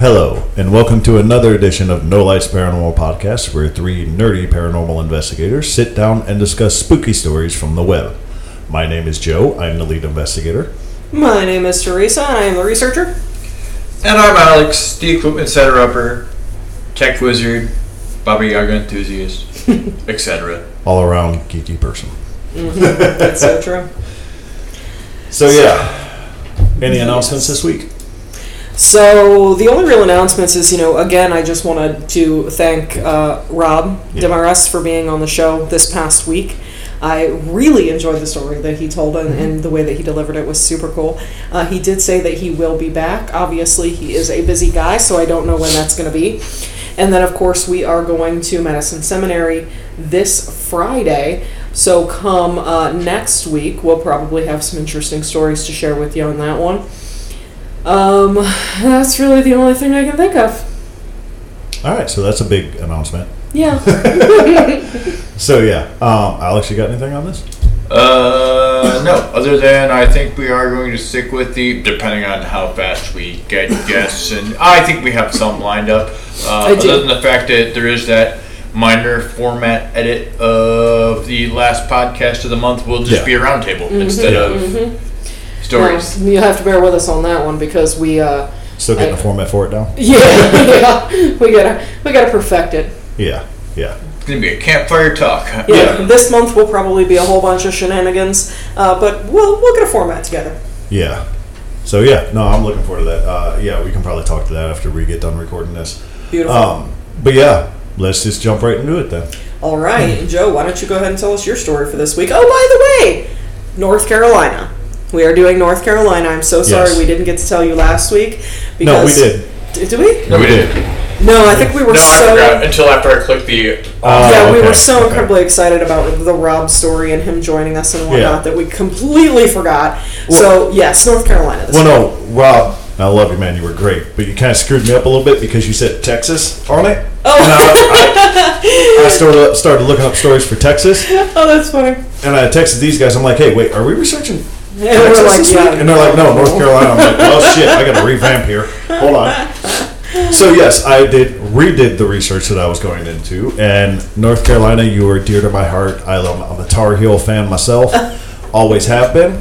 Hello, and welcome to another edition of No Lights Paranormal Podcast, where three nerdy paranormal investigators sit down and discuss spooky stories from the web. My name is Joe, I'm the lead investigator. My name is Teresa, and I am the researcher. And I'm Alex, the equipment setter upper, tech wizard, Baba Yaga enthusiast, etc. All around geeky person. Mm-hmm. That's so true. So, yeah, any announcements this week? So the only real announcements is, you know, again, I just wanted to thank uh, Rob Yeah. Demares for being on the show this past week. I really enjoyed the story that he told and, and the way that he delivered it was super cool. Uh, he did say that he will be back. Obviously, he is a busy guy, so I don't know when that's going to be. And then, of course, we are going to Madison Seminary this Friday. So, come uh, next week, we'll probably have some interesting stories to share with you on that one. Um, that's really the only thing I can think of. All right, so that's a big announcement. Yeah. So, yeah, um, Alex, you got anything on this? Uh, no, other than I think we are going to stick with the, depending on how fast we get guests, and I think we have some lined up. Uh, I do. Other than the fact that there is that minor format edit of the last podcast of the month, will just Yeah. be a roundtable instead of stories. Well, you have to bear with us on that one because we, uh, Still getting the format for it down? yeah, yeah, we gotta, we gotta perfect it. Yeah, yeah. It's going to be a campfire talk. Yeah, Yeah. this month will probably be a whole bunch of shenanigans, uh, but we'll we'll get a format together. Yeah. So yeah, no, I'm looking forward to that. Uh, yeah, we can probably talk to that after we get done recording this. Beautiful. Um, but yeah, let's just jump right into it then. All right, Joe, why don't you go ahead and tell us your story for this week? Oh, by the way, North Carolina. We are doing North Carolina. I'm so sorry Yes. we didn't get to tell you last week. No, we because- did. Did we? No, we did. No, I think we were No, so. forgot until after I clicked the. Oh, yeah, we okay, were so okay. incredibly excited about the Rob story and him joining us and whatnot Yeah. that we completely forgot. so yes, North Carolina. This Well, no, Rob, I love you, man. You were great, but you kind of screwed me up a little bit because you said Texas on it. Oh. And I, I, I started started looking up stories for Texas, oh, that's funny. and I texted these guys. I'm like, hey, wait, are we researching And Texas we're like, this yeah. week? And they're like, no, North Carolina. I'm like, well, shit, I got to revamp here. Hold on. So yes, I did redid the research that I was going into, and North Carolina, you are dear to my heart. I love. I'm a Tar Heel fan myself, always have been,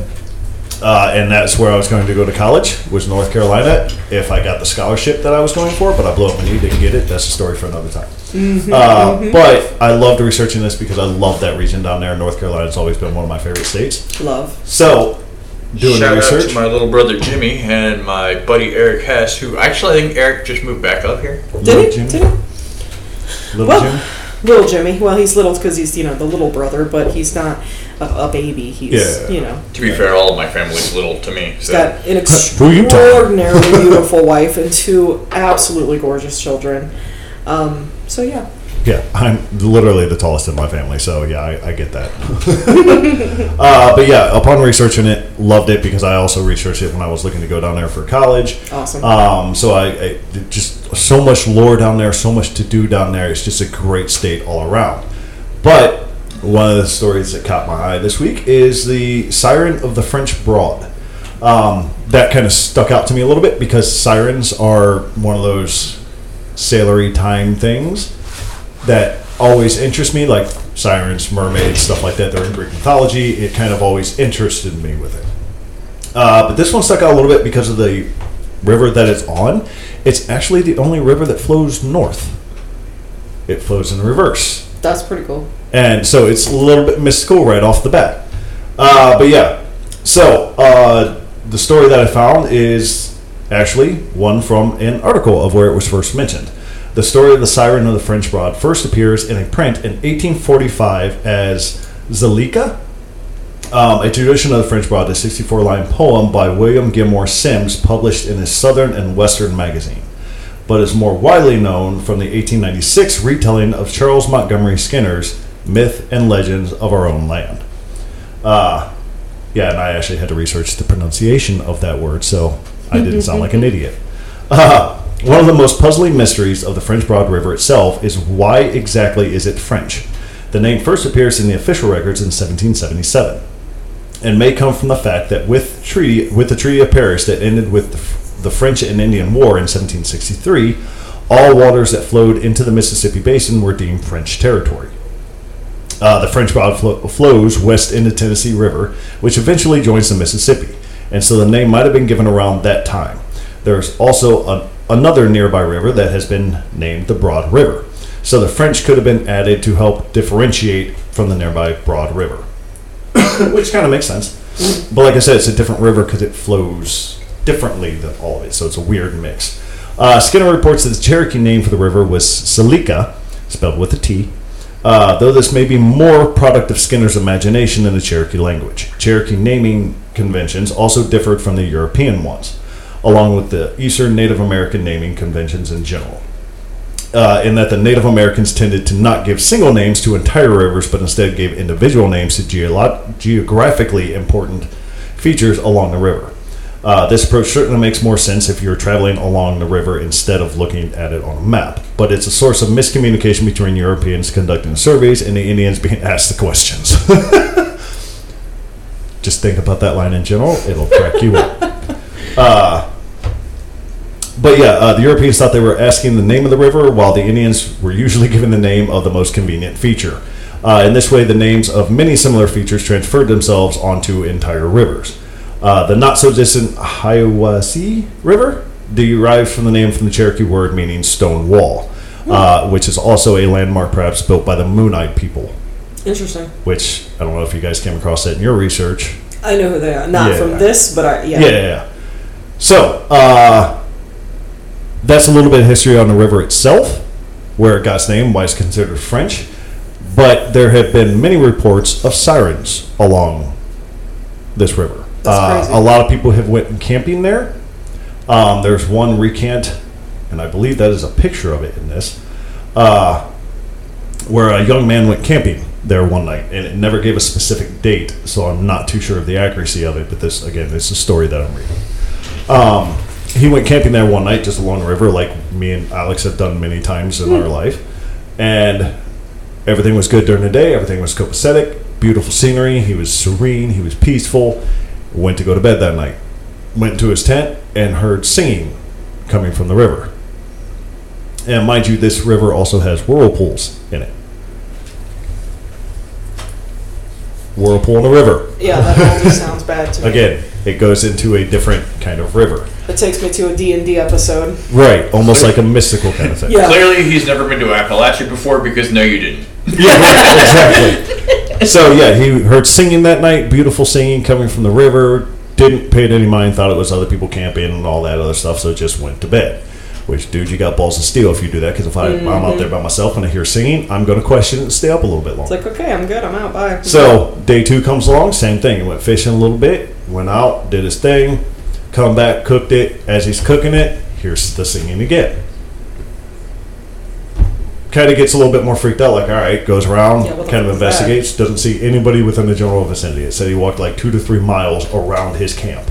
uh, and that's where I was going to go to college. Was North Carolina if I got the scholarship that I was going for, but I blew up my knee, didn't get it. That's a story for another time. Uh, but I loved researching this because I love that region down there. North Carolina. Carolina's always been one of my favorite states. Love. So, doing Shout the out research. to my little brother Jimmy and my buddy Eric Hess, who actually I think Eric just moved back up here. Did Little he? Jimmy? Did he? Little Well, Jimmy? Little Jimmy. Well, he's little because he's you know the little brother, but he's not a, a baby. He's Yeah. you know To be fair, all of my family's little to me. he's So. got an Who you talking? extraordinarily beautiful wife and two absolutely gorgeous children. Um, so yeah, Yeah, I'm literally the tallest in my family, so yeah, I, I get that. uh, but yeah, upon researching it, loved it because I also researched it when I was looking to go down there for college. awesome. Um, so I, I just so much lore down there, so much to do down there. It's just a great state all around. But one of the stories that caught my eye this week is the Siren of the French Broad. Um, that kind of stuck out to me a little bit because sirens are one of those sailory time things that always interest me, like sirens, mermaids, stuff like that. They're in Greek mythology. It kind of always interested me with it. Uh, but this one stuck out a little bit because of the river that it's on. It's actually the only river that flows north. It flows in reverse. That's pretty cool. And so it's a little bit mystical right off the bat. Uh, but yeah, so uh, the story that I found is actually one from an article of where it was first mentioned. The story of the Siren of the French Broad first appears in a print in 1845 as Zalika, um, a tradition of the French Broad, a 64 line poem by William Gilmore Simms, published in his Southern and Western magazine, but is more widely known from the 1896 retelling of Charles Montgomery Skinner's Myth and Legends of Our Own Land. Uh, yeah, and I actually had to research the pronunciation of that word, so I didn't sound like an idiot. Uh, one of the most puzzling mysteries of the French Broad River itself is why exactly is it French? The name first appears in the official records in 1777 and may come from the fact that with treaty with the Treaty of Paris that ended with the, the French and Indian War in 1763, all waters that flowed into the Mississippi Basin were deemed French territory. Uh, the French Broad flo- flows west into Tennessee River, which eventually joins the Mississippi, and so the name might have been given around that time. There's also a, another nearby river that has been named the Broad River, so the French could have been added to help differentiate from the nearby Broad River, which kind of makes sense. But like I said, it's a different river because it flows differently than all of it, so it's a weird mix. Uh, Skinner reports that the Cherokee name for the river was Salika, spelled with a T, uh, though this may be more product of Skinner's imagination than the Cherokee language. Cherokee naming conventions also differed from the European ones, along with the Eastern Native American naming conventions in general. Uh, in that the Native Americans tended to not give single names to entire rivers, but instead gave individual names to geolo- geographically important features along the river. Uh, this approach certainly makes more sense if you're traveling along the river instead of looking at it on a map, but it's a source of miscommunication between Europeans conducting the surveys and the Indians being asked the questions. Just think about that line in general, it'll crack you up. Uh, but yeah, uh, the Europeans thought they were asking the name of the river, while the Indians were usually given the name of the most convenient feature. Uh, in this way, the names of many similar features transferred themselves onto entire rivers. Uh, the not so distant Hiwassee River derives from the name from the Cherokee word meaning stone wall, uh, which is also a landmark perhaps built by the Moon Moon-eyed people. Interesting. Which I don't know if you guys came across that in your research. I know who they are. Not Yeah. from this, but I yeah. Yeah, yeah, yeah. So, uh, that's a little bit of history on the river itself, where it got its name, why it's considered French. But there have been many reports of sirens along this river. Uh, a lot of people have went camping there. Um, there's one recant, and I believe that is a picture of it in this, uh, where a young man went camping there one night, and it never gave a specific date, so I'm not too sure of the accuracy of it. But this, again, is a story that I'm reading. Um, he went camping there one night just along the river, like me and Alex have done many times in our hmm. life, and everything was good during the day. Everything was copacetic, beautiful scenery. He was serene. He was peaceful. Went to go to bed that night. Went into his tent and heard singing coming from the river. And mind you, this river also has whirlpools in it. Whirlpool in the river. Yeah, that always sounds bad to me. Again, it goes into a different kind of river. It takes me to a D&D episode. Right, almost like a mystical kind of thing. Yeah. Clearly, he's never been to Appalachia before because no, you didn't. Yeah, right, exactly. So yeah, he heard singing that night, beautiful singing coming from the river. Didn't pay it any mind, thought it was other people camping and all that other stuff, so just went to bed. Which, dude, you got balls of steel if you do that. Because if I, I'm out mm-hmm. there by myself and I hear singing, I'm going to question it and stay up a little bit longer. It's like, okay, I'm good. I'm out. Bye. So day two comes along, same thing. He went fishing a little bit, went out, did his thing, come back, cooked it. As he's cooking it, here's the singing again. Kind of gets a little bit more freaked out, like all right, goes around, Yeah, kind of is that? investigates, doesn't see anybody within the general vicinity. It said he walked like two to three miles around his camp,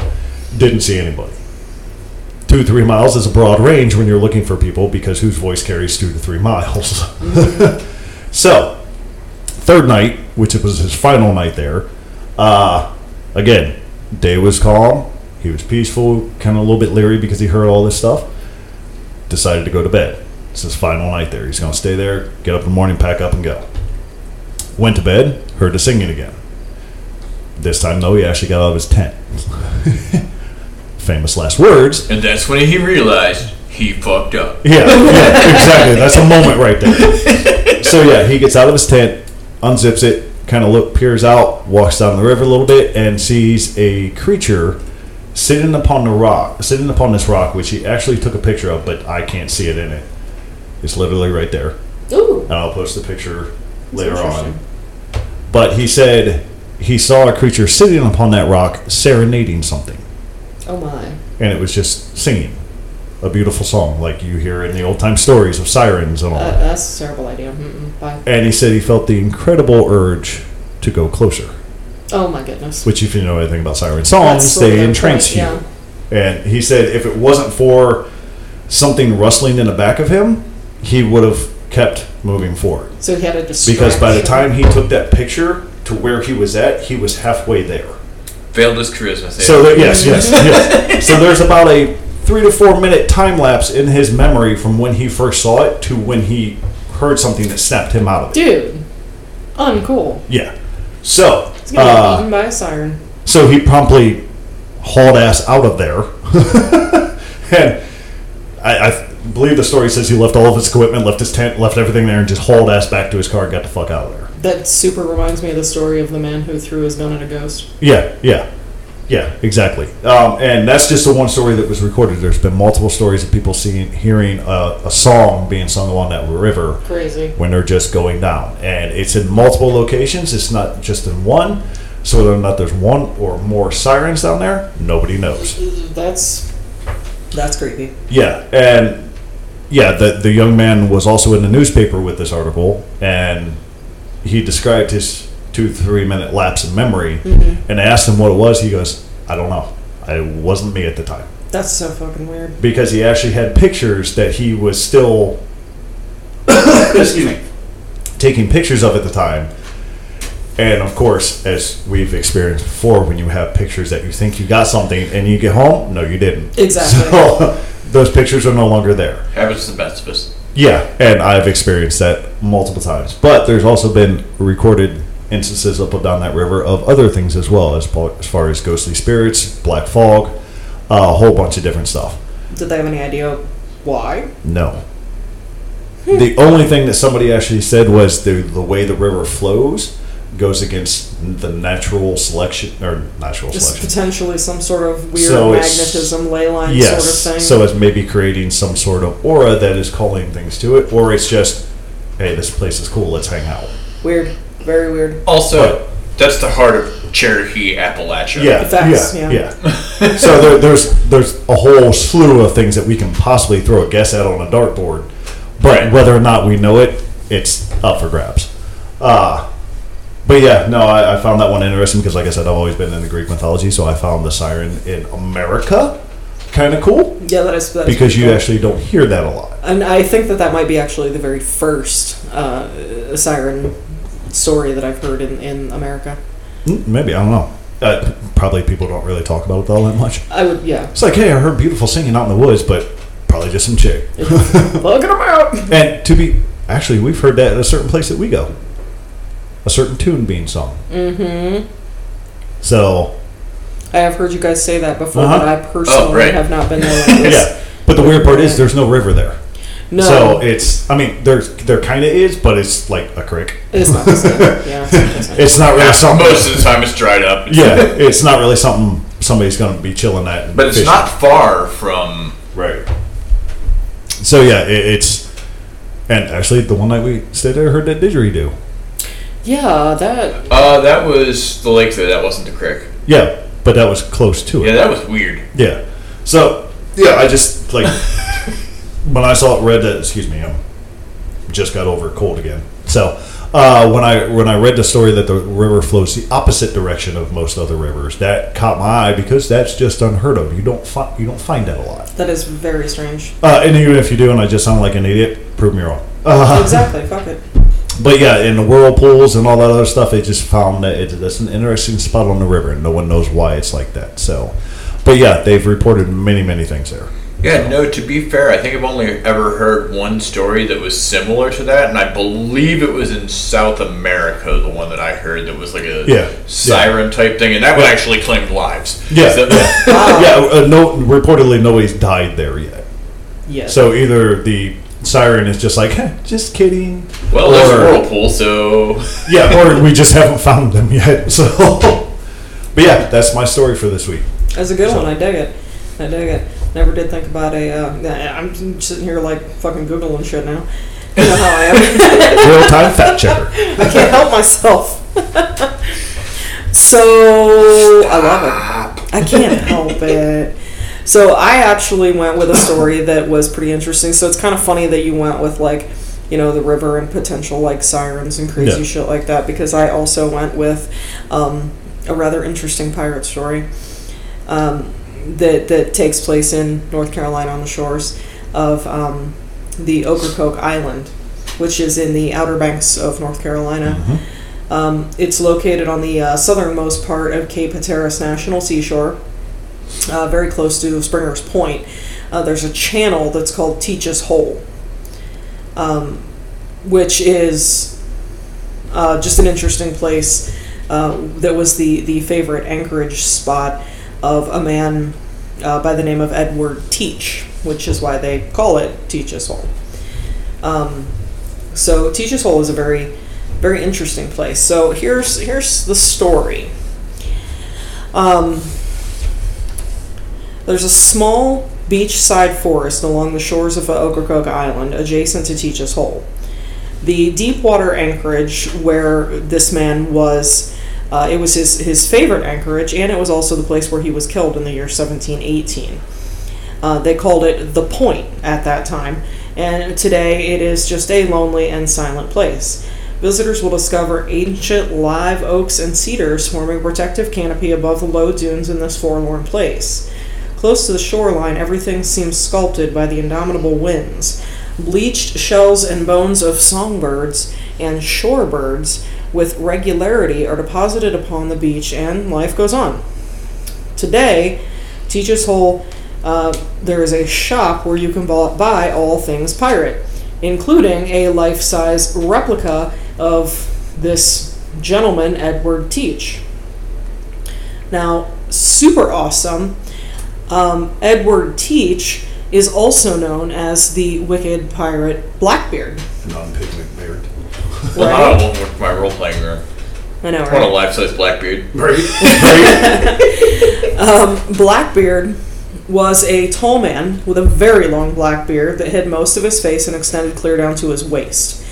didn't see anybody. Two to three miles is a broad range when you're looking for people because whose voice carries two to three miles. so, third night, which was his final night there, uh, again, day was calm. He was peaceful, kind of a little bit leery because he heard all this stuff. Decided to go to bed. It's his final night there. He's going to stay there, get up in the morning, pack up, and go. Went to bed, heard the singing again. This time, though, he actually got out of his tent. Famous last words. And that's when he realized he fucked up. Yeah, yeah, exactly. That's a moment right there. So yeah, he gets out of his tent, unzips it, kind of look, peers out, walks down the river a little bit, and sees a creature sitting upon the rock, sitting upon this rock, which he actually took a picture of, but I can't see it in it. It's literally right there, Ooh. and I'll post the picture later on. But he said he saw a creature sitting upon that rock serenading something, Oh my. and it was just singing a beautiful song like you hear in the old time stories of sirens and all Uh, that. that's a terrible idea. Mm-mm. Bye. And he said he felt the incredible urge to go closer. Oh my goodness. Which, if you know anything about siren songs, That's they their entrance point, you. And he said if it wasn't for something rustling in the back of him, he would have kept moving forward. So he had a distraction. Because by the time he took that picture to where he was at, he was halfway there. Failed his charisma. So there, yes, yes, yes. So there's about a three to four minute time lapse in his memory from when he first saw it to when he heard something that snapped him out of it. Dude, uncool. Yeah. So, He's gonna uh, get eaten by a siren. so he promptly hauled ass out of there. and I, I believe the story says he left all of his equipment, left his tent, left everything there, and just hauled ass back to his car and got the fuck out of there. That super reminds me of the story of the man who threw his gun at a ghost. Yeah, yeah, yeah, exactly. Um, and that's just the one story that was recorded. There's been multiple stories of people seeing, hearing a, a song being sung along that river Crazy. when they're just going down, and it's in multiple locations. It's not just in one. So whether or not there's one or more sirens down there, nobody knows. That's that's creepy. Yeah, and yeah, the the young man was also in the newspaper with this article, and he described his two three minute lapse in memory, mm-hmm. and I asked him what it was. He goes, "I don't know. I wasn't me at the time." That's so fucking weird. Because he actually had pictures that he was still, excuse me, taking pictures of at the time. And of course, as we've experienced before, when you have pictures that you think you got something and you get home, no, you didn't. Exactly. So those pictures are no longer there. Happens to the best of us. Yeah, and I've experienced that multiple times. But there's also been recorded instances up and down that river of other things as well, as far as, far as ghostly spirits, black fog, a whole bunch of different stuff. Did they have any idea why? No. Hmm. the only thing that somebody actually said was the the way the river flows goes against the natural selection or natural Just selection. potentially some sort of weird So magnetism, ley line Yes. sort of thing. So it's maybe creating some sort of aura that is calling things to it, or it's just, hey, this place is cool, let's hang out. weird. Very weird. Also, that's the heart of Cherokee, Appalachia. Yeah, Facts, yeah, yeah. yeah. so there, there's there's a whole slew of things that we can possibly throw a guess at on a dartboard, but Right. whether or not we know it, it's up for grabs. Uh, but yeah, no, I, I found that one interesting because, like I said, I've always been into Greek mythology, so I found the siren in America kind of cool Yeah, that is that's because pretty you cool. actually don't hear that a lot. And I think that that might be actually the very first uh, siren story that I've heard in, in America. Mm, Maybe I don't know. Uh, probably people don't really talk about it all that much. I would, yeah. It's like, hey, I heard beautiful singing out in the woods, but probably just some chick. Look at them out. And to be actually, we've heard that at a certain place that we go. A certain tune being sung. Mm-hmm. So I have heard you guys say that before, Uh-huh. but I personally Oh, right. have not been there. Yeah, but the weird part is there's no river there. No, So it's I mean there's there kind of is, but it's like a creek. it's not. Yeah, it's not the. It's not really Yeah, something. most of the time it's dried up. yeah, it's not really something somebody's going to be chilling at. and But it's fishing. not far from. right. So yeah, it, it's and actually the one night we stayed there, I heard that didgeridoo. yeah, that Uh, that was the lake there. That wasn't the creek. Yeah, but that was close to it. Yeah, that was weird. Yeah. So yeah, I just like when I saw it read that. Excuse me, I just got over a cold again. So uh, when I when I read the story that the river flows the opposite direction of most other rivers, that caught my eye because that's just unheard of. You don't find you don't find that a lot. that is very strange. Uh, and even if you do, and I just sound like an idiot, prove me wrong. Uh, exactly. Fuck it. but yeah, in the whirlpools and all that other stuff, they just found that it, that's an interesting spot on the river, and no one knows why it's like that. So, but yeah, they've reported many many things there. Yeah, no, to be fair, I think I've only ever heard one story that was similar to that, and I believe it was in South America, the one that I heard that was like a Yeah, siren type thing, and that one actually claimed lives. Yeah, So- yeah, yeah. Uh, no, reportedly nobody's died there yet. Yeah. So either the siren is just like, "Heh, just kidding. Well, there's a whirlpool, so Yeah, or we just haven't found them yet. So, but yeah, that's my story for this week. That's a good So- one. I dig it. I dig it. Never did think about a. Uh, I'm sitting here like fucking googling shit now. You know how I am. Real time fact checker. I can't help myself. so I love it. I can't help it. So I actually went with a story that was pretty interesting. So it's kind of funny that you went with like, you know, the river and potential like sirens and crazy Yeah. shit like that because I also went with um, a rather interesting pirate story um, that that takes place in North Carolina on the shores of um, the Ocracoke Island, which is in the Outer Banks of North Carolina. Um, it's located on the uh, southernmost part of Cape Hatteras National Seashore, uh, very close to Springer's Point, uh, there's a channel that's called Teach's Hole, um, which is uh, just an interesting place. Uh, that was the, the favorite anchorage spot of a man uh, by the name of Edward Teach, which is why they call it Teach's Hole. Um, so Teach's Hole is a very, very interesting place. So here's here's the story. Um, there's a small beachside forest along the shores of Ocracoke Island, adjacent to Teach's Hole. The deep water anchorage where this man was, uh, it was his, his favorite anchorage, and it was also the place where he was killed in the year 1718. Uh, they called it the Point at that time, and today it is just a lonely and silent place. Visitors will discover ancient live oaks and cedars forming a protective canopy above the low dunes in this forlorn place. Close to the shoreline, everything seems sculpted by the indomitable winds. Bleached shells and bones of songbirds and shorebirds with regularity are deposited upon the beach, and life goes on. Today, Teach's Hole, uh, there is a shop where you can buy all things pirate, including a life size replica of this gentleman, Edward Teach. Now, super awesome. Um, Edward Teach is also known as the wicked pirate Blackbeard. Non-pigment beard. I Right? won't work my role playing room. I know, I want a right? life size Blackbeard. Right. Blackbeard was a tall man with a very long black beard that hid most of his face and extended clear down to his waist.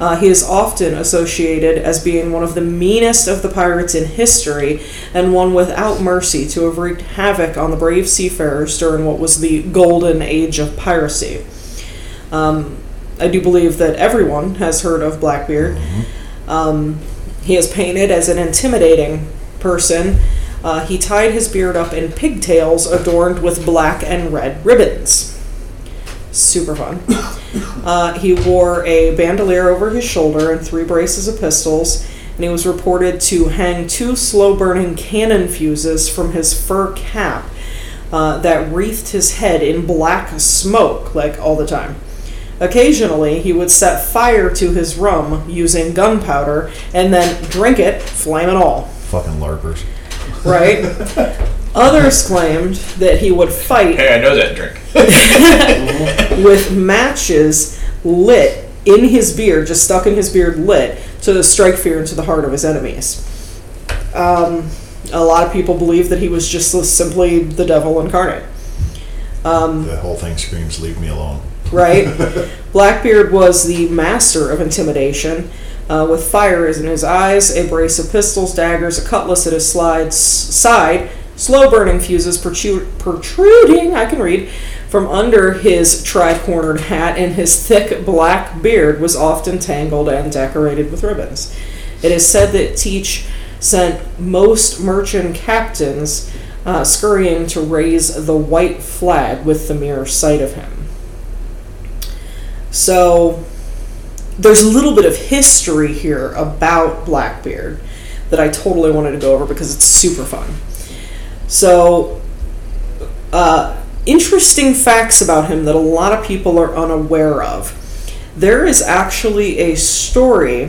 Uh, he is often associated as being one of the meanest of the pirates in history and one without mercy to have wreaked havoc on the brave seafarers during what was the golden age of piracy. Um, I do believe that everyone has heard of Blackbeard. Um, he is painted as an intimidating person. Uh, he tied his beard up in pigtails adorned with black and red ribbons. Super fun. Uh, he wore a bandolier over his shoulder and three braces of pistols, and he was reported to hang two slow burning cannon fuses from his fur cap uh, that wreathed his head in black smoke, like all the time. Occasionally, he would set fire to his rum using gunpowder and then drink it, flame and all. Fucking larpers. Right? Others claimed that he would fight Hey, I know that drink. with matches lit in his beard, just stuck in his beard, lit to strike fear into the heart of his enemies. Um, a lot of people believe that he was just simply the devil incarnate. Um, The whole thing screams, "Leave me alone." Right? Blackbeard was the master of intimidation, uh, with fire in his eyes, a brace of pistols, daggers, a cutlass at his slides, side, slow burning fuses protru- protruding, I can read, from under his tri cornered hat, and his thick black beard was often tangled and decorated with ribbons. It is said that Teach sent most merchant captains uh, scurrying to raise the white flag with the mere sight of him. So there's a little bit of history here about Blackbeard that I totally wanted to go over because it's super fun. So, uh, interesting facts about him that a lot of people are unaware of. There is actually a story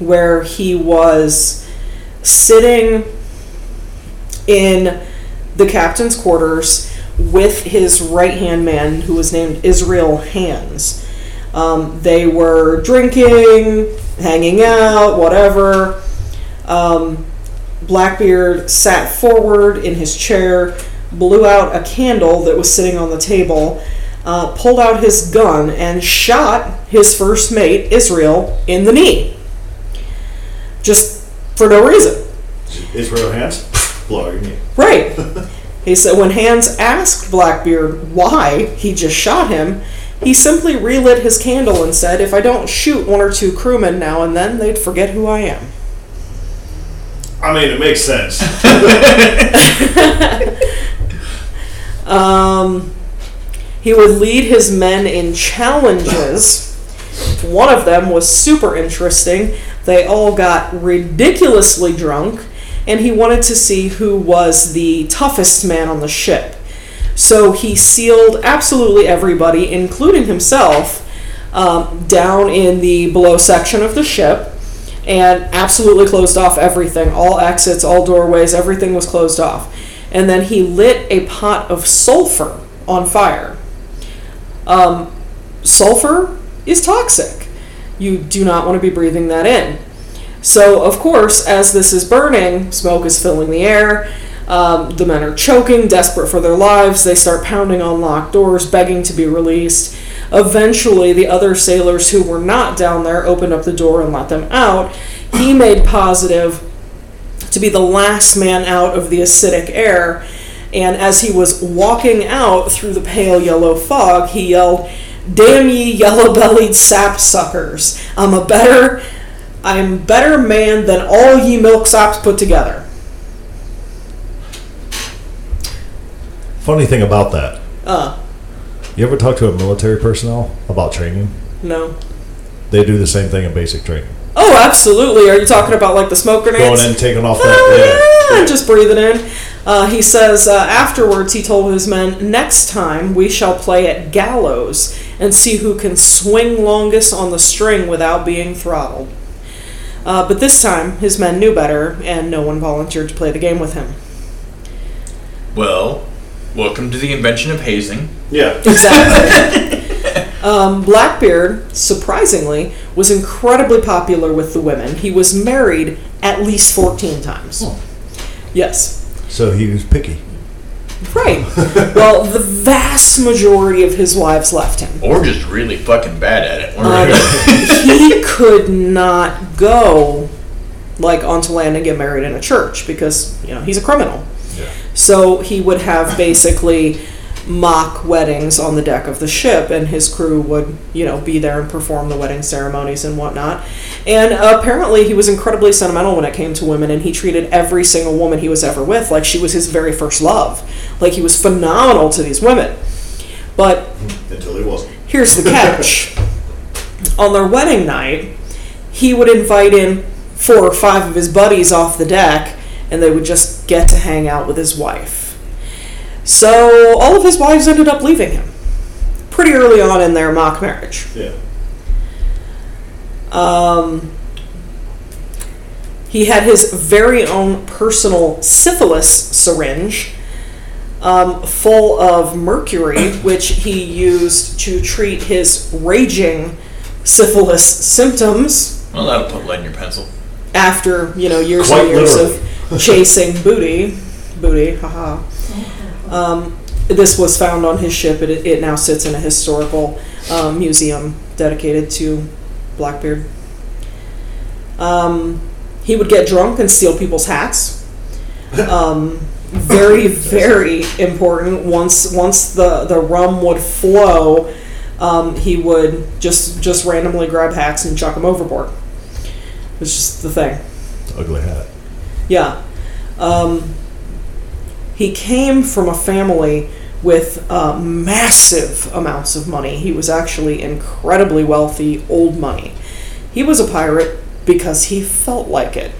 where he was sitting in the captain's quarters with his right hand man who was named Israel Hands. Um, they were drinking, hanging out, whatever. Um, Blackbeard sat forward in his chair, blew out a candle that was sitting on the table, uh, pulled out his gun, and shot his first mate, Israel, in the knee. Just for no reason. Israel hands, blow out your knee. Right. he said when Hands asked Blackbeard why he just shot him, he simply relit his candle and said, If I don't shoot one or two crewmen now and then, they'd forget who I am. I mean, it makes sense. Um, he would lead his men in challenges. One of them was super interesting. They all got ridiculously drunk, and he wanted to see who was the toughest man on the ship. So he sealed absolutely everybody, including himself, um, down in the below section of the ship and absolutely closed off everything all exits, all doorways, everything was closed off. And then he lit a pot of sulfur on fire. Um, sulfur is toxic. You do not want to be breathing that in. So, of course, as this is burning, smoke is filling the air. Um, the men are choking, desperate for their lives. They start pounding on locked doors, begging to be released. Eventually, the other sailors who were not down there opened up the door and let them out. He made positive to be the last man out of the acidic air. And as he was walking out through the pale yellow fog, he yelled, Damn ye yellow bellied sap suckers. I'm a better I'm better man than all ye milksops put together. Funny thing about that, Uh, you ever talk to a military personnel about training? no. They do the same thing in basic training. Oh, absolutely. Are you talking about like the smoke grenades? Going in, taking off that. Ah, Yeah. Just breathing in. Uh, he says uh, afterwards, he told his men, Next time we shall play at gallows and see who can swing longest on the string without being throttled. Uh, but this time, his men knew better, and no one volunteered to play the game with him. Well, welcome to the invention of hazing. Yeah. Exactly. um, Blackbeard, surprisingly, was incredibly popular with the women. He was married at least 14 times. Oh. Yes. So he was picky. Right. well, the vast majority of his wives left him. Or just really fucking bad at it. Um, he could not go like onto land and get married in a church because you know he's a criminal. So he would have basically mock weddings on the deck of the ship, and his crew would, you know, be there and perform the wedding ceremonies and whatnot. And apparently, he was incredibly sentimental when it came to women, and he treated every single woman he was ever with like she was his very first love. Like he was phenomenal to these women. But Until he wasn't. Here's the catch. On their wedding night, he would invite in four or five of his buddies off the deck, and they would just get to hang out with his wife. So all of his wives ended up leaving him pretty early on in their mock marriage. Yeah. Um, he had his very own personal syphilis syringe um, full of mercury, which he used to treat his raging syphilis symptoms well, that'll put lead in your pencil. after you know years Quite and years literally. of chasing booty, booty, haha. Um, this was found on his ship. It, it now sits in a historical um, museum dedicated to Blackbeard. Um, he would get drunk and steal people's hats. Um, very, very important. Once once the, the rum would flow, um, he would just just randomly grab hats and chuck them overboard. It was just the thing. Ugly hat. Yeah. Um, he came from a family with uh, massive amounts of money. He was actually incredibly wealthy, old money. He was a pirate because he felt like it,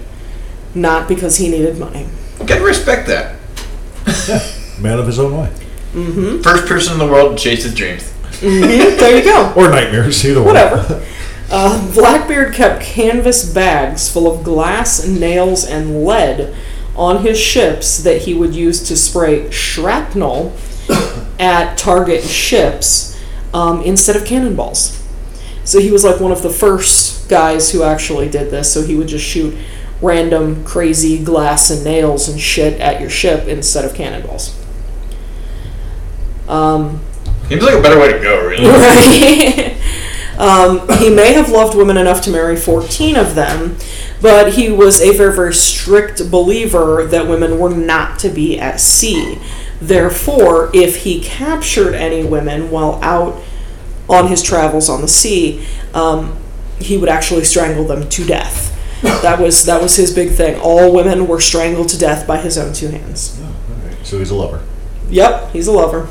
not because he needed money. Gotta respect that. Man of his own way. First person in the world to chase his dreams. there you go. Or nightmares, either one. Whatever. Uh, Blackbeard kept canvas bags full of glass, and nails, and lead on his ships that he would use to spray shrapnel at target ships um, instead of cannonballs. So he was like one of the first guys who actually did this. So he would just shoot random crazy glass and nails and shit at your ship instead of cannonballs. Um, Seems like a better way to go, really. Right. um, he may have loved women enough to marry 14 of them, but he was a very, very strict believer that women were not to be at sea. Therefore, if he captured any women while out on his travels on the sea, um, he would actually strangle them to death. That was that was his big thing. All women were strangled to death by his own two hands. So he's a lover. Yep, he's a lover.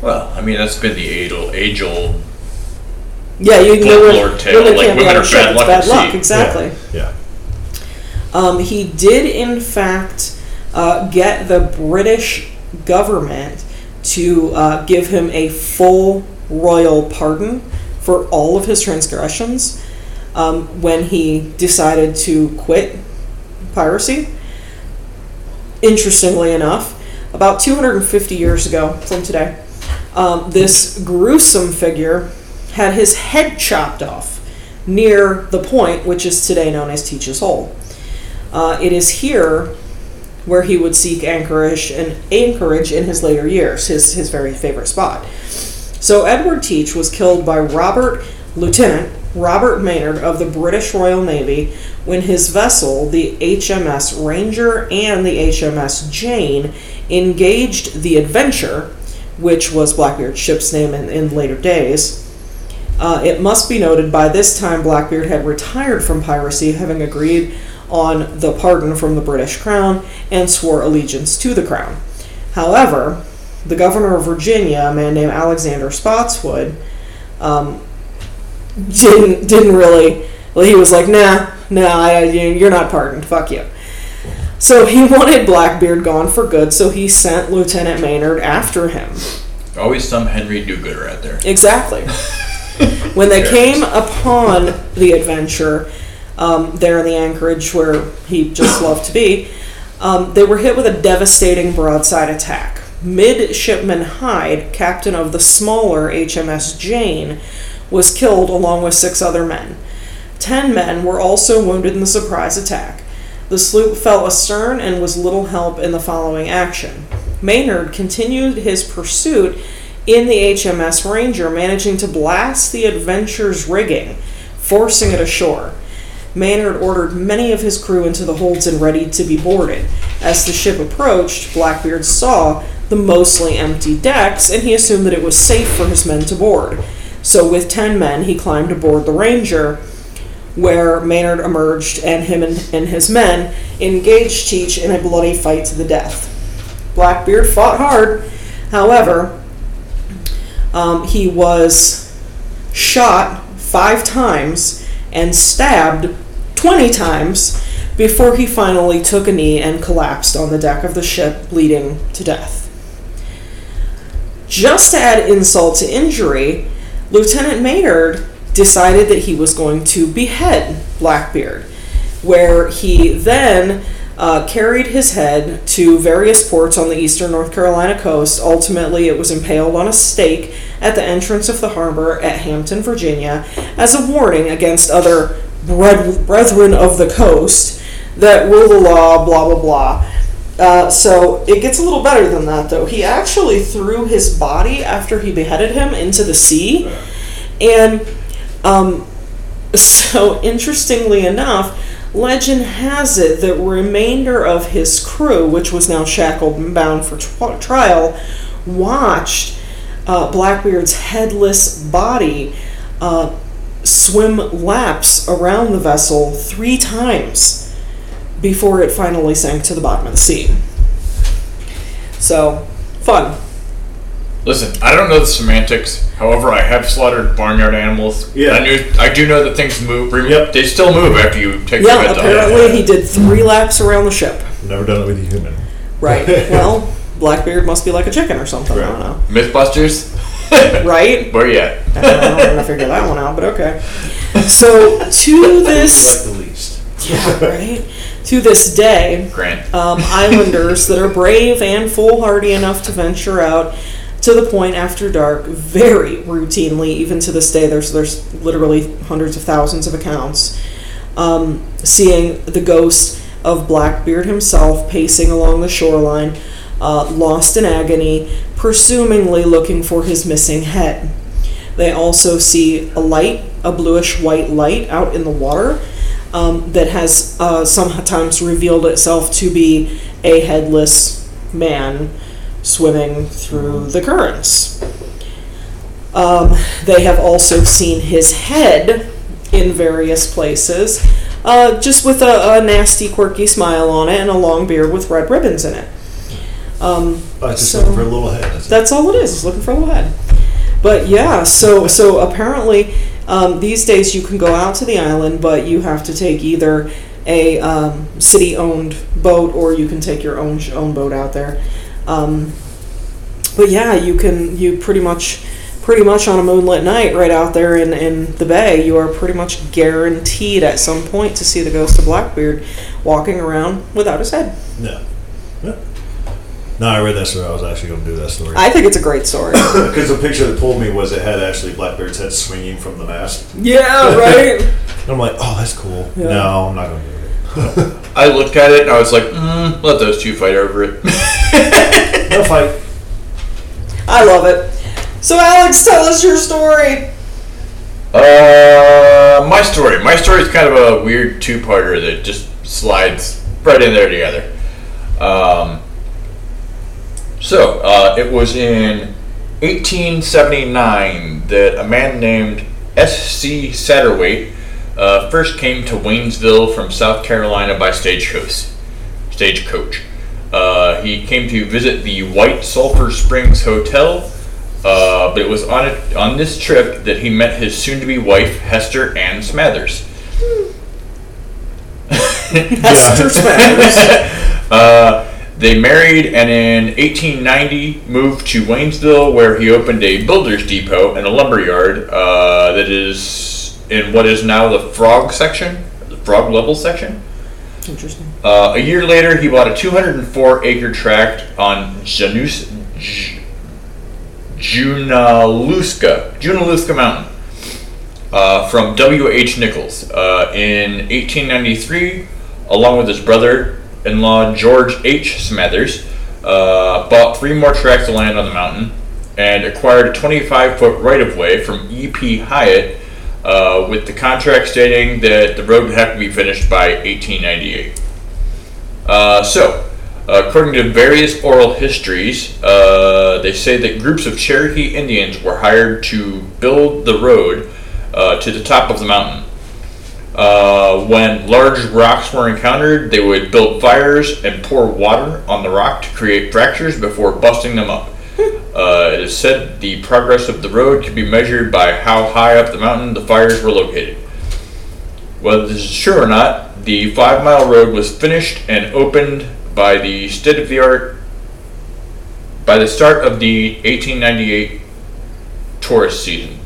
Well, I mean, that's been the age old, age old Yeah, you know Folklore tale, like can't be women on are ship, bad it's luck bad at luck, sea. exactly. Yeah. Um, he did, in fact, uh, get the British government to uh, give him a full royal pardon for all of his transgressions um, when he decided to quit piracy. Interestingly enough, about 250 years ago from today, um, this gruesome figure had his head chopped off near the point which is today known as Teach's Hole. Uh, it is here where he would seek anchorage and anchorage in his later years, his, his very favorite spot. So Edward Teach was killed by Robert Lieutenant Robert Maynard of the British Royal Navy when his vessel, the HMS Ranger and the HMS Jane, engaged the Adventure, which was Blackbeard's ship's name in, in later days. Uh, it must be noted by this time Blackbeard had retired from piracy, having agreed on the pardon from the British Crown and swore allegiance to the Crown. However, the governor of Virginia, a man named Alexander Spotswood, um, didn't didn't really. Well, he was like, nah, nah, I, you're not pardoned. Fuck you. So he wanted Blackbeard gone for good. So he sent Lieutenant Maynard after him. Always some Henry Do-Gooder out there. Exactly. when they came upon the adventure um, there in the anchorage where he just loved to be, um, they were hit with a devastating broadside attack. Midshipman Hyde, captain of the smaller HMS Jane, was killed along with six other men. Ten men were also wounded in the surprise attack. The sloop fell astern and was little help in the following action. Maynard continued his pursuit in the HMS Ranger, managing to blast the Adventure's rigging, forcing it ashore. Maynard ordered many of his crew into the holds and ready to be boarded. As the ship approached, Blackbeard saw the mostly empty decks, and he assumed that it was safe for his men to board. So, with ten men, he climbed aboard the Ranger, where Maynard emerged, and him and, and his men engaged Teach in a bloody fight to the death. Blackbeard fought hard, however, um, he was shot five times and stabbed 20 times before he finally took a knee and collapsed on the deck of the ship, bleeding to death. Just to add insult to injury, Lieutenant Maynard decided that he was going to behead Blackbeard, where he then uh, carried his head to various ports on the eastern North Carolina coast. Ultimately, it was impaled on a stake at the entrance of the harbor at Hampton, Virginia, as a warning against other brethren of the coast that rule the law, blah, blah, blah. Uh, so it gets a little better than that, though. He actually threw his body after he beheaded him into the sea. And um, so, interestingly enough, legend has it that the remainder of his crew, which was now shackled and bound for t- trial, watched uh, Blackbeard's headless body uh, swim laps around the vessel three times before it finally sank to the bottom of the sea. So, fun. Listen, I don't know the semantics. However, I have slaughtered barnyard animals. Yeah. I knew. I do know that things move. Yep. They still move after you take Yeah, them apparently he did three laps around the ship. Never done it with a human. Right. well, Blackbeard must be like a chicken or something. I don't know. Mythbusters. Right? Where you at? I don't know. I'm gonna figure that one out, but okay. So to this, Like the least. yeah, right. To this day, Grant. um, islanders that are brave and foolhardy enough to venture out to the point after dark very routinely even to this day there's there's literally hundreds of thousands of accounts um, seeing the ghost of blackbeard himself pacing along the shoreline uh, lost in agony presumingly looking for his missing head. They also see a light a bluish white light out in the water um, that has uh, sometimes revealed itself to be a headless man swimming through the currents. Um, they have also seen his head in various places, uh, just with a, a nasty, quirky smile on it and a long beard with red ribbons in it. Um, I just So- looking for a little head. That's all it is. It's looking for a little head. But yeah, so so apparently um, these days you can go out to the island, but you have to take either a um, city-owned boat or you can take your own own boat out there. Um, but yeah, you can you pretty much pretty much on a moonlit night right out there in, in the bay, you are pretty much guaranteed at some point to see the ghost of Blackbeard walking around without his head. Yeah. yeah. No, I read that story. I was actually going to do that story. I think it's a great story. Because the picture that pulled me was it had actually Blackbeard's head swinging from the mast. yeah, right. And I'm like, oh, that's cool. Yeah. No, I'm not going to do it. I looked at it and I was like, mm, let those two fight over it. No fight. I love it. So Alex, tell us your story. Uh, my story. My story is kind of a weird two-parter that just slides right in there together. Um, so uh, it was in 1879 that a man named S.C. Satterwhite uh, first came to Waynesville from South Carolina by stagecoach. Stagecoach. Uh, he came to visit the White Sulphur Springs Hotel, uh, but it was on it, on this trip that he met his soon-to-be wife Hester Ann Smathers. Hester Smathers. Uh, they married and in 1890 moved to Waynesville, where he opened a builder's depot and a lumber yard uh, that is in what is now the Frog section, the Frog level section. Interesting. Uh, a year later, he bought a 204 acre tract on Janus, J- Junaluska, Junaluska Mountain uh, from W.H. Nichols. Uh, in 1893, along with his brother in law George H. Smathers, uh, bought three more tracts of land on the mountain and acquired a 25 foot right of way from E.P. Hyatt. Uh, with the contract stating that the road would have to be finished by 1898. Uh, so, according to various oral histories, uh, they say that groups of Cherokee Indians were hired to build the road uh, to the top of the mountain. Uh, when large rocks were encountered, they would build fires and pour water on the rock to create fractures before busting them up. Uh, it is said the progress of the road could be measured by how high up the mountain the fires were located. Whether this is true or not, the five mile road was finished and opened by the state of the art by the start of the 1898 tourist season.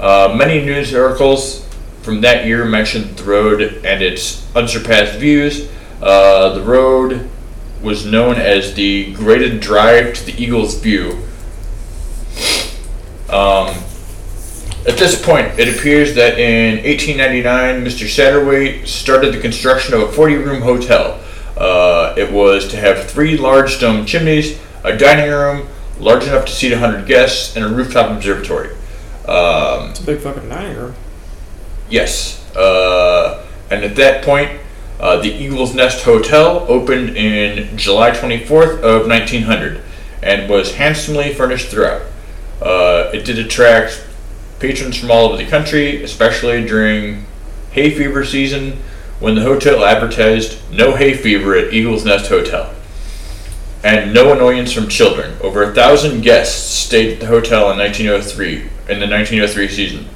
Uh, many news articles from that year mentioned the road and its unsurpassed views. Uh, the road was known as the graded drive to the Eagle's View. Um, at this point, it appears that in 1899, Mr. Satterwhite started the construction of a 40 room hotel. Uh, it was to have three large stone chimneys, a dining room large enough to seat 100 guests, and a rooftop observatory. Um, It's a big fucking dining room. Yes. Uh, and at that point, uh, the Eagle's Nest Hotel opened in July 24th of 1900 and was handsomely furnished throughout. Uh, it did attract patrons from all over the country, especially during hay fever season when the hotel advertised no hay fever at Eagle's Nest Hotel. And no annoyance from children. Over a thousand guests stayed at the hotel in 1903 in the 1903 season.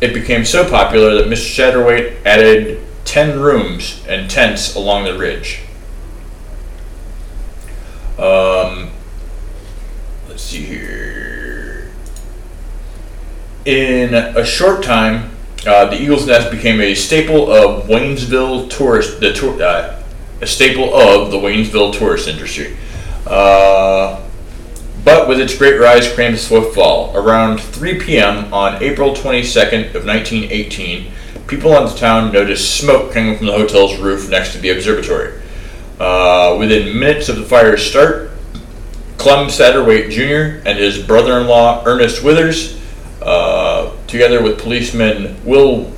It became so popular that Mr. Satterwhite added 10 rooms and tents along the ridge. Um, let's see here. In a short time, uh, the Eagle's Nest became a staple of Waynesville tourist, the tour, uh, a staple of the Waynesville tourist industry. Uh, but with its great rise came a swift fall. Around 3 p.m. on April 22nd of 1918, people in the town noticed smoke coming from the hotel's roof next to the observatory. Uh, within minutes of the fire's start, Clem Satterwhite Jr. and his brother-in-law Ernest Withers, uh, together with policemen Will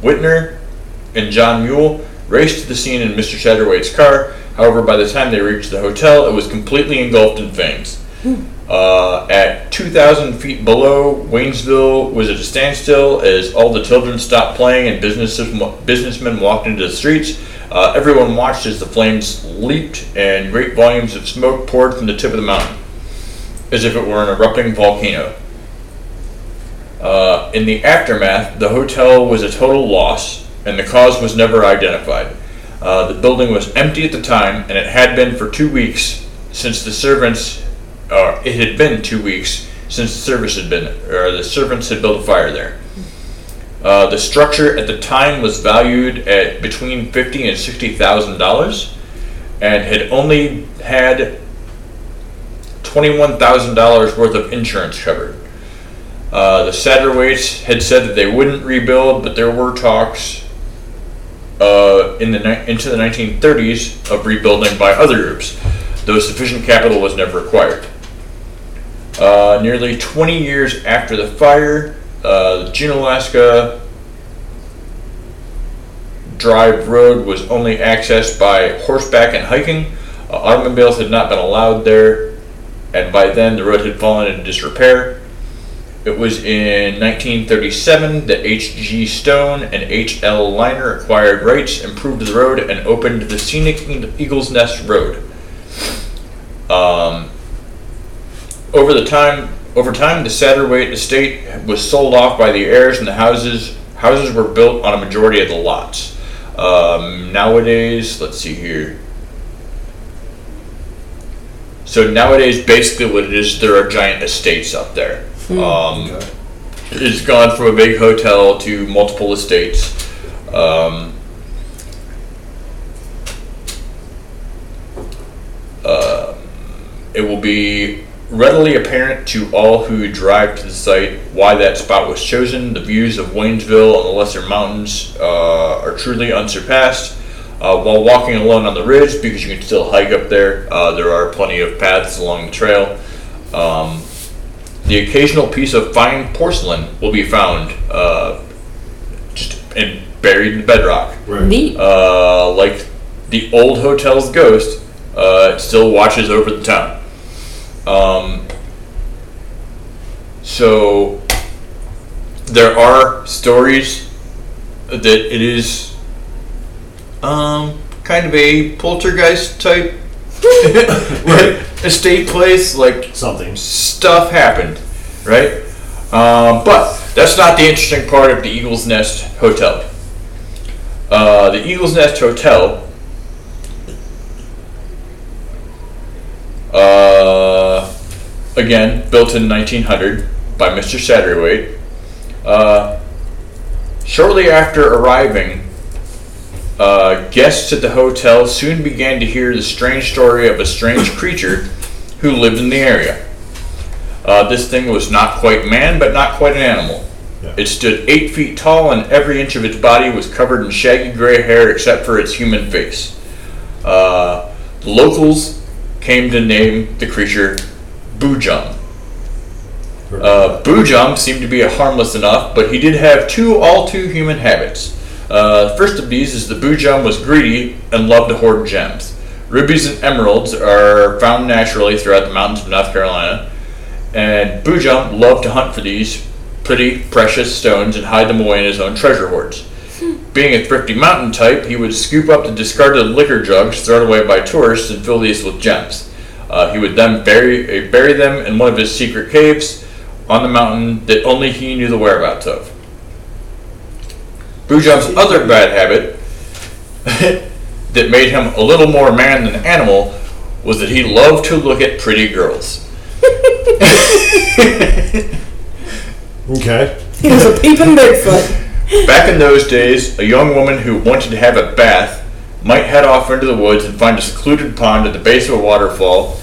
Whitner and John Mule, raced to the scene in Mr. Satterwhite's car. However, by the time they reached the hotel, it was completely engulfed in flames. Uh, at 2,000 feet below, Waynesville was at a standstill as all the children stopped playing and businesses, businessmen walked into the streets. Uh, everyone watched as the flames leaped and great volumes of smoke poured from the tip of the mountain, as if it were an erupting volcano. Uh, in the aftermath, the hotel was a total loss, and the cause was never identified. Uh, the building was empty at the time, and it had been for two weeks since the servants uh, it had been two weeks since the service had been, or the servants had built a fire there. Uh, the structure at the time was valued at between fifty and sixty thousand dollars, and had only had twenty-one thousand dollars worth of insurance covered. Uh, the Satterwhites had said that they wouldn't rebuild, but there were talks uh, in the ni- into the 1930s of rebuilding by other groups, though sufficient capital was never acquired. Uh, nearly 20 years after the fire, uh, the Junaluska Drive Road was only accessed by horseback and hiking. Uh, automobiles had not been allowed there, and by then the road had fallen into disrepair. It was in 1937 that H.G. Stone and H.L. Liner acquired rights, improved the road, and opened the scenic Eagles Nest Road. Um, over the time, over time, the Satterwhite estate was sold off by the heirs, and the houses houses were built on a majority of the lots. Um, nowadays, let's see here. So nowadays, basically, what it is, there are giant estates up there. Um, Okay. It's gone from a big hotel to multiple estates. Um, uh, it will be readily apparent to all who drive to the site why that spot was chosen. The views of Waynesville and the Lesser Mountains uh, are truly unsurpassed. Uh, while walking alone on the ridge, because you can still hike up there, uh, there are plenty of paths along the trail. Um, the occasional piece of fine porcelain will be found uh, just and buried in the bedrock. Right. Neat. Uh, like the old hotel's ghost, uh, it still watches over the town. Um, so there are stories that it is um, kind of a poltergeist type right. estate place, like Something. stuff happened, right? Um, but that's not the interesting part of the Eagle's Nest Hotel. Uh, the Eagle's Nest Hotel, uh, again, built in 1900 by Mr. Satterwhite. Uh, shortly after arriving, uh, guests at the hotel soon began to hear the strange story of a strange creature who lived in the area. Uh, this thing was not quite man, but not quite an animal. Yeah. It stood eight feet tall, and every inch of its body was covered in shaggy gray hair except for its human face. Uh, the locals came to name the creature Boojum. Uh, Boojum seemed to be harmless enough, but he did have two all too human habits. Uh, first of these is the Boojum was greedy and loved to hoard gems. Rubies and emeralds are found naturally throughout the mountains of North Carolina, and Boojum loved to hunt for these pretty precious stones and hide them away in his own treasure hoards. Being a thrifty mountain type, he would scoop up the discarded liquor jugs thrown away by tourists and fill these with gems. Uh, he would then bury, uh, bury them in one of his secret caves on the mountain that only he knew the whereabouts of. Boojum's other bad habit that made him a little more man than animal was that he loved to look at pretty girls. Okay. He was a peeping Bigfoot. Back in those days, a young woman who wanted to have a bath might head off into the woods and find a secluded pond at the base of a waterfall.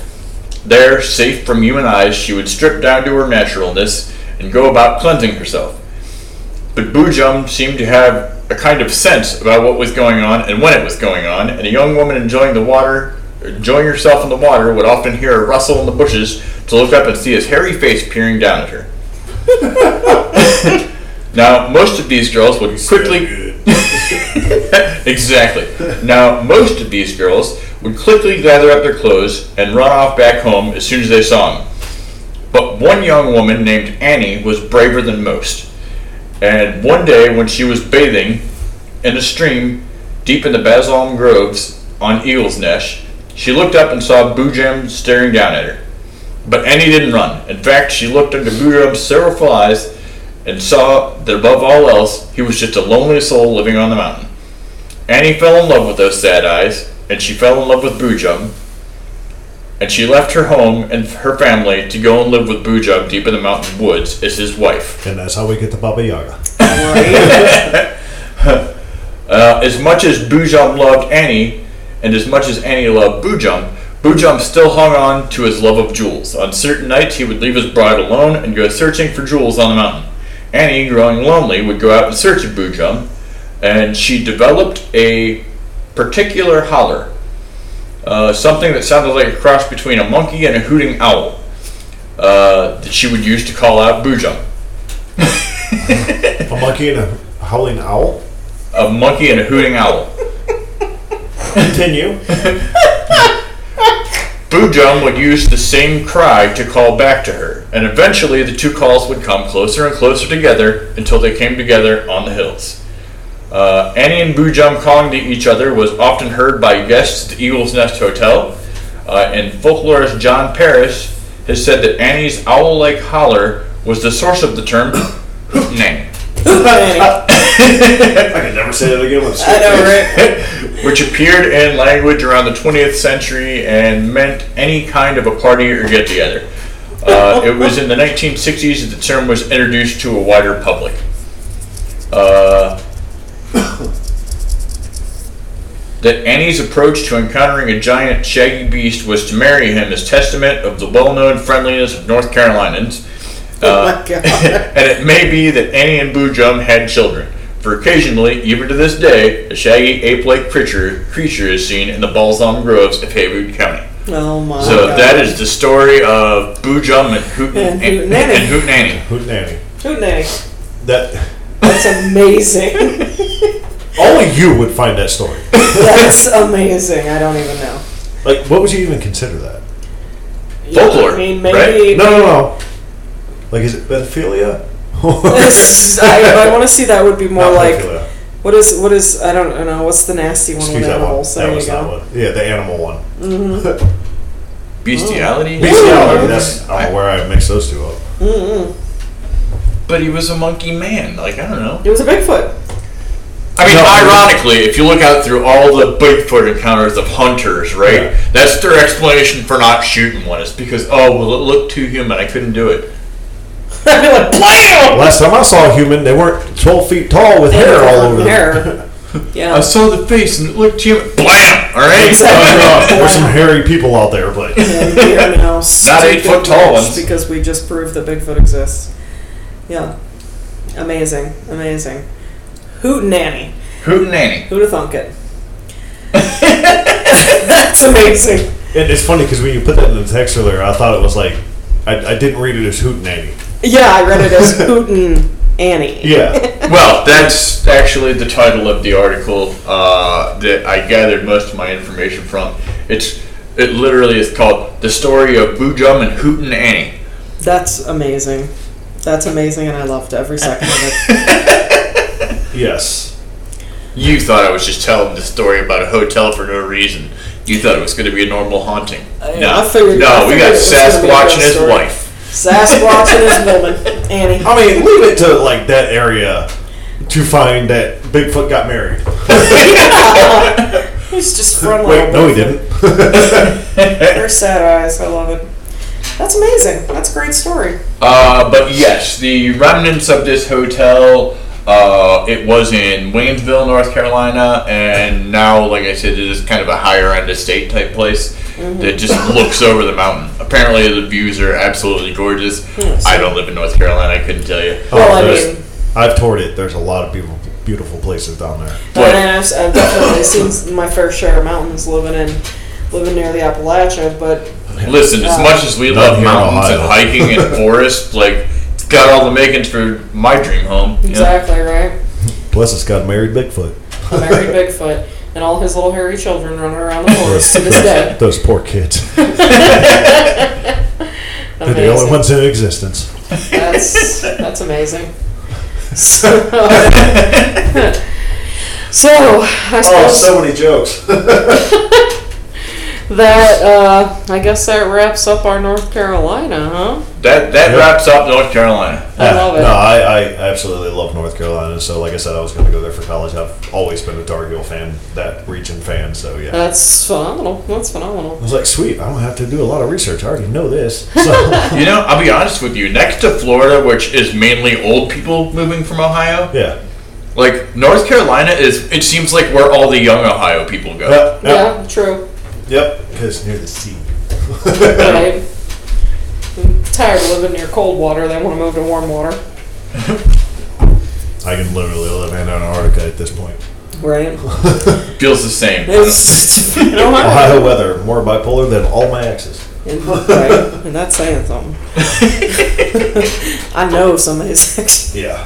There, safe from human eyes, she would strip down to her naturalness and go about cleansing herself. But Boojum seemed to have a kind of sense about what was going on and when it was going on, and a young woman enjoying the water, enjoying herself in the water, would often hear a rustle in the bushes to look up and see his hairy face peering down at her. now, most of these girls would quickly exactly. Now, most of these girls would quickly gather up their clothes and run off back home as soon as they saw him. But one young woman named Annie was braver than most. And one day, when she was bathing in a stream deep in the Balsam Groves on Eagle's Nest, she looked up and saw Boojum staring down at her. But Annie didn't run. In fact, she looked into Boojum's sorrowful eyes and saw that above all else, he was just a lonely soul living on the mountain. Annie fell in love with those sad eyes, and she fell in love with Boojum. and she left her home and her family to go and live with Boojum deep in the mountain woods as his wife. And that's how we get to Baba Yaga. Uh, as much as Boojum loved Annie, and as much as Annie loved Boojum, Boojum still hung on to his love of jewels. On certain nights, he would leave his bride alone and go searching for jewels on the mountain. Annie, growing lonely, would go out in search of Boojum, and she developed a particular holler. Uh, something that sounded like a cross between a monkey and a hooting owl uh, that she would use to call out Boojum. A monkey and a howling owl. A monkey and a hooting owl. Continue. Boojum would use the same cry to call back to her, and eventually the two calls would come closer and closer together until they came together on the hills. Uh, Annie and Boojum calling to each other was often heard by guests at the Eagle's Nest Hotel, uh, and folklorist John Parris has said that Annie's owl-like holler was the source of the term hootenang, I can never say that again with a I know, right? which appeared in language around the 20th century and meant any kind of a party or get-together. Uh, it was in the 1960s that the term was introduced to a wider public. Uh, that Annie's approach to encountering a giant shaggy beast was to marry him is testament of the well-known friendliness of North Carolinians. Oh Uh, my god. and it may be that Annie and Boojum had children, for occasionally, even to this day, a shaggy ape-like creature creature is seen in the Balsam Groves of Haywood County. Oh my So god. that is the story of Boojum and Hoot And and, Hoot Nanny. Hoot Nanny. Hoot nanny. Hootenanny. That That's amazing. only you would find that story. That's amazing. I don't even know. Like, what would you even consider that? Yeah, Folklore, I mean, right? maybe. No, no, no. Like, is it pedophilia? I, I want to see that would be more Not like pedophilia. what is what is I don't know what's the nasty one Excuse with that one. animals. That There was you that go. one. Yeah, the animal one. Mm-hmm. Bestiality? Oh. Bestiality. That's I don't know where I mixed those two up. Mm-hmm. But he was a monkey man. Like, I don't know. It was a Bigfoot. I mean, No. ironically, if you look out through all the Bigfoot encounters of hunters, right? Yeah. That's their explanation for not shooting one. Is because, oh, well, it looked too human. I couldn't do it. I'd be like, blam! Last time I saw a human, they weren't 12 feet tall with hair all over them. Hair. Yeah. I saw the face and it looked human. Blam! All right? Exactly. Uh, there's some hairy people out there, but and we are now Not eight foot tall ones. because we just proved that Bigfoot exists. Yeah. Amazing. Amazing. Hoot nanny. Hoot Nanny. Who'da thunk it? That's amazing. and it's funny because when you put that in the text earlier, I thought it was like, I, I didn't read it as Hoot Nanny. Yeah, I read it as Hootin' Annie. Yeah. Well, that's actually the title of the article uh, that I gathered most of my information from. It's it literally is called "The Story of Boojum and Hootin' Annie." That's amazing. That's amazing, and I loved every second of it. yes. You thought I was just telling the story about a hotel for no reason. You thought it was going to be a normal haunting. I- no, I figured- no, I we got it was gonna be a Sasquatch and his story. wife. Sasquatch and his woman, Annie. I mean, leave it to like that area to find that Bigfoot got married. He's just friendly. Wait, no, he didn't. Their sad eyes. I love it. That's amazing. That's a great story. Uh, but yes, the remnants of this hotel. Uh, it was in Waynesville, North Carolina, and now, like I said, it is kind of a higher end estate type place mm-hmm. that just looks over the mountain. Apparently, the views are absolutely gorgeous. Hmm. I don't live in North Carolina; I couldn't tell you. Well, I oh, mean, I've toured it. There's a lot of beautiful, beautiful places down there. What? And I've, I've definitely seen my fair share of mountains living in living near the Appalachia, but Listen, as uh, much as we love here in mountains and hiking and forests, like it's got all the makings for my dream home. you know? exactly right. Plus, it's got married Bigfoot. A married Bigfoot and all his little hairy children running around the forest to this day. Those poor kids. They're the only ones in existence. That's that's amazing. So, so I oh, suppose Oh, so many jokes. That uh, I guess that wraps up our North Carolina, huh? That that Yep. wraps up North Carolina. I love it. No, I, I absolutely love North Carolina. So, like I said, I was going to go there for college. I've always been a Tar Heel fan, that region fan. So, yeah. That's phenomenal. That's phenomenal. I was like, sweet, I don't have to do a lot of research. I already know this. So, You know, I'll be honest with you. Next to Florida, which is mainly old people moving from Ohio, yeah. like North Carolina is. It seems like where all the young Ohio people go. Yep. Yep. Yeah, true. Yep. Because near the sea. Right. I'm tired of living near cold water. They want to move to warm water. I can literally live in Antarctica at this point. Right. Feels the same. It's, you know, I- Ohio weather, more bipolar than all my exes. and, right. and that's saying something. I know some of his ex. Yeah.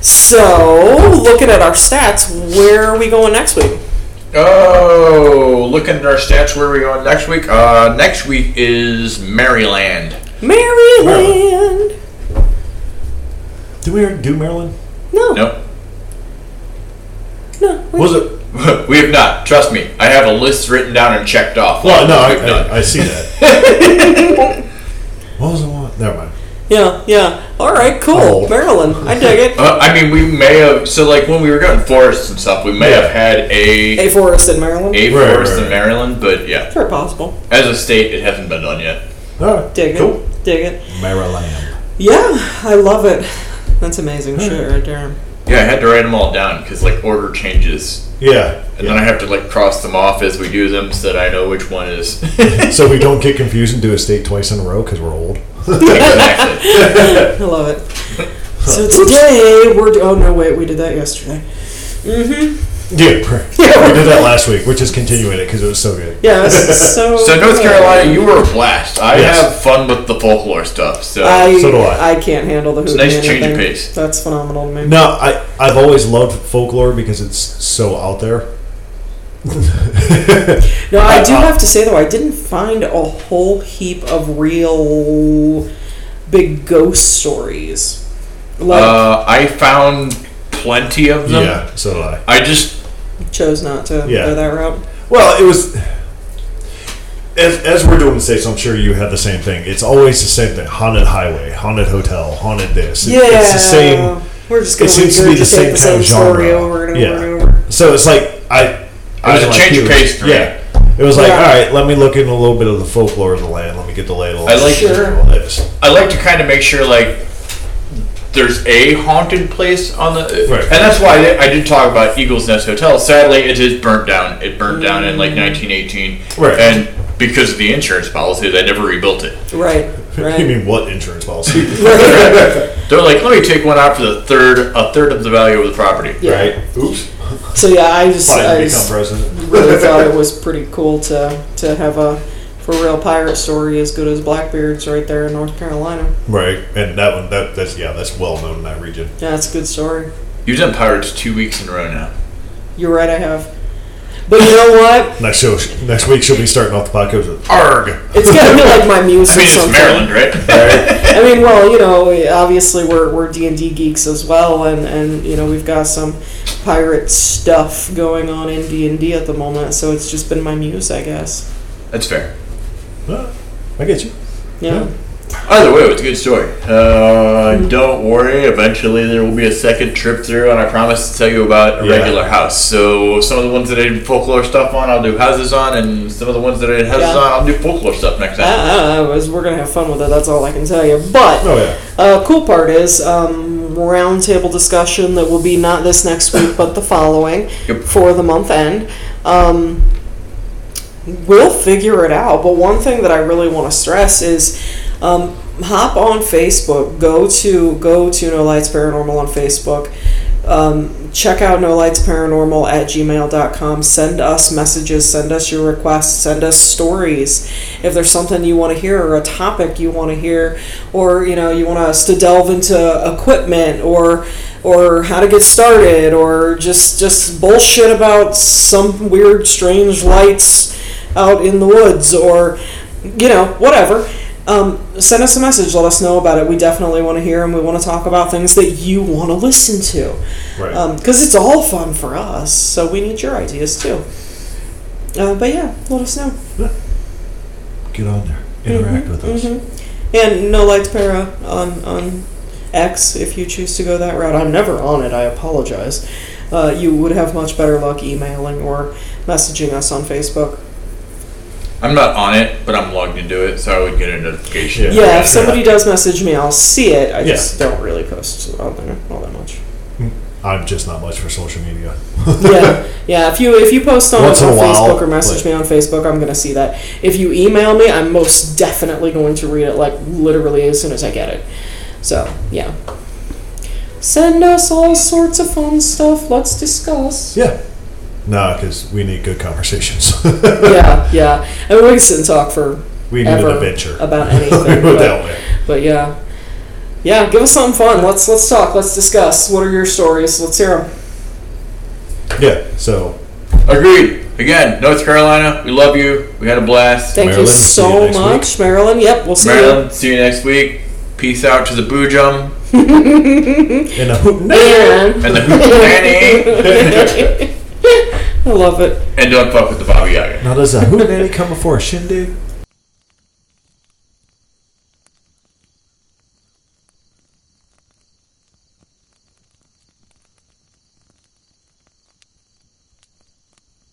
So, looking at our stats, where are we going next week? Oh, looking at our stats, where are we going next week? Uh, next week is Maryland. Maryland. Did we already do Maryland? No, Nope. no. we- Was it? we have not. Trust me. I have a list written down and checked off. Well, no, We've. I, I, I see that. what was the one? Never mind. Yeah, yeah. All right, cool. Oh. Maryland. I dig it. Uh, I mean, we may have. So, like, when we were going forests and stuff, we may Yeah. have had a A forest in Maryland. a Right, forest right, in. Maryland, but yeah, Very possible. as a state, it hasn't been done yet. All right. Dig cool. it. Dig it. Maryland. Yeah, I love it. That's amazing shit right there. Yeah, I had to write them all down because like order changes, Yeah. and then I have to like cross them off as we do them so that I know which one is so we don't get confused and do a state twice in a row because we're old. exactly. I love it. So today we're. Oh no, wait, we did that yesterday. Mm-hmm. Yeah, right. we did that last week. We're just continuing it because it was so good. Yeah, so. So North. Carolina, you were a blast. I Yes. have fun with the folklore stuff. So I, So do I. I can't handle the It's a hooting nice and change of everything. pace. That's phenomenal to me. No, I I've always loved folklore because it's so out there. No, I do Uh, have to say though, I didn't find a whole heap of real big ghost stories. Like, uh, I found plenty of them. Yeah, so did I. I just chose not to Yeah. go that route. Well, it was. As, as we're doing the states, I'm sure you had the same thing. It's always the same thing: haunted highway, haunted hotel, haunted this. It- Yeah, it's the same. We're just It going seems to be the same the kind of same story genre. over and over Yeah. and over. So it's like I. It was a change of pace for me. Yeah, it was like, Yeah. all right, let me look into a little bit of the folklore of the land. Let me get the lay of the I land. like- Sure. all this. I like to kind of make sure like there's a haunted place on the, Right. and that's why I did, I did talk about Eagles Nest Hotel. Sadly, it is burnt down. It burnt down in like mm. 1918, Right. and because of the insurance policy, they never rebuilt it. Right, You right. mean what insurance policy? They're like, let me take one out for the third, a third of the value of the property. Yeah. Right. Oops. So yeah, I just, I just really thought it was pretty cool to to have a for real pirate story as good as Blackbeard's right there in North Carolina. Right, and that one, that that's yeah, that's well known in that region. Yeah, it's a good story. You've done pirates two weeks in a row now. You're right, I have. But you know what? Next show, next week she'll be starting off the podcast with "Arg." It's gonna be like my muse I or mean, it's something. Maryland, right? I mean, well, you know, obviously we're we're D and D geeks as well, and and you know we've got some pirate stuff going on in D and D at the moment. So it's just been my muse, I guess. That's fair. Well, I get you. Yeah. Either way, it's a good story. Uh, don't worry. Eventually, there will be a second trip through, and I promise to tell you about a Yeah. regular house. So, some of the ones that I did folklore stuff on, I'll do houses on, and some of the ones that I did houses Yeah. on, I'll do folklore stuff next time. I don't know. it's- We're gonna have fun with it. That's all I can tell you. But Oh yeah. Uh, cool part is um, roundtable discussion that will be not this next week, but the following Yep. for the month end. Um, we'll figure it out. But one thing that I really want to stress is um, hop on Facebook. Go to go to No Lights Paranormal on Facebook. Um, check out No Lights Paranormal at gmail.com. Send us messages, send us your requests, send us stories. If there's something you want to hear or a topic you want to hear, or you know, you want us to delve into equipment or or how to get started or just just bullshit about some weird strange lights out in the woods or you know, whatever um, send us a message. Let us know about it. We definitely want to hear and we want to talk about things that you want to listen to. Right. Because it's all fun for us. So we need your ideas too. Uh, but yeah, let us know. Get on there, interact with us. Mhm. And no lights para on on X if you choose to go that route. I'm never on it. I apologize. Uh, you would have much better luck emailing or messaging us on Facebook. I'm not on it, but I'm logged into it, so I would get a notification. Yeah. Yeah, if somebody does message me, I'll see it. I Yeah. just don't really post on there all that much. Hmm. I'm just not much for social media. yeah, yeah. If you if you post on, Once in on a while, Facebook or message but- me on Facebook, I'm gonna see that. If you email me, I'm most definitely going to read it like literally as soon as I get it. So yeah. Send us all sorts of fun stuff. Let's discuss. Yeah. No, because we need good conversations. yeah, yeah. And we can sit and talk for we need ever an adventure. about anything. But, that way. but yeah, yeah. Give us something fun. Let's let's talk. Let's discuss. What are your stories? Let's hear them. Yeah. So Agreed. Again, North Carolina, we love you. We had a blast. Thank Maryland, you see you so next much, Maryland. Yep, we'll see you. Maryland, see you next week. Peace out to the Boojum in a hoot And and the Hootenanny. I love it. and don't fuck with the Baba Yaga. Now does a hootenanny come before a shindig?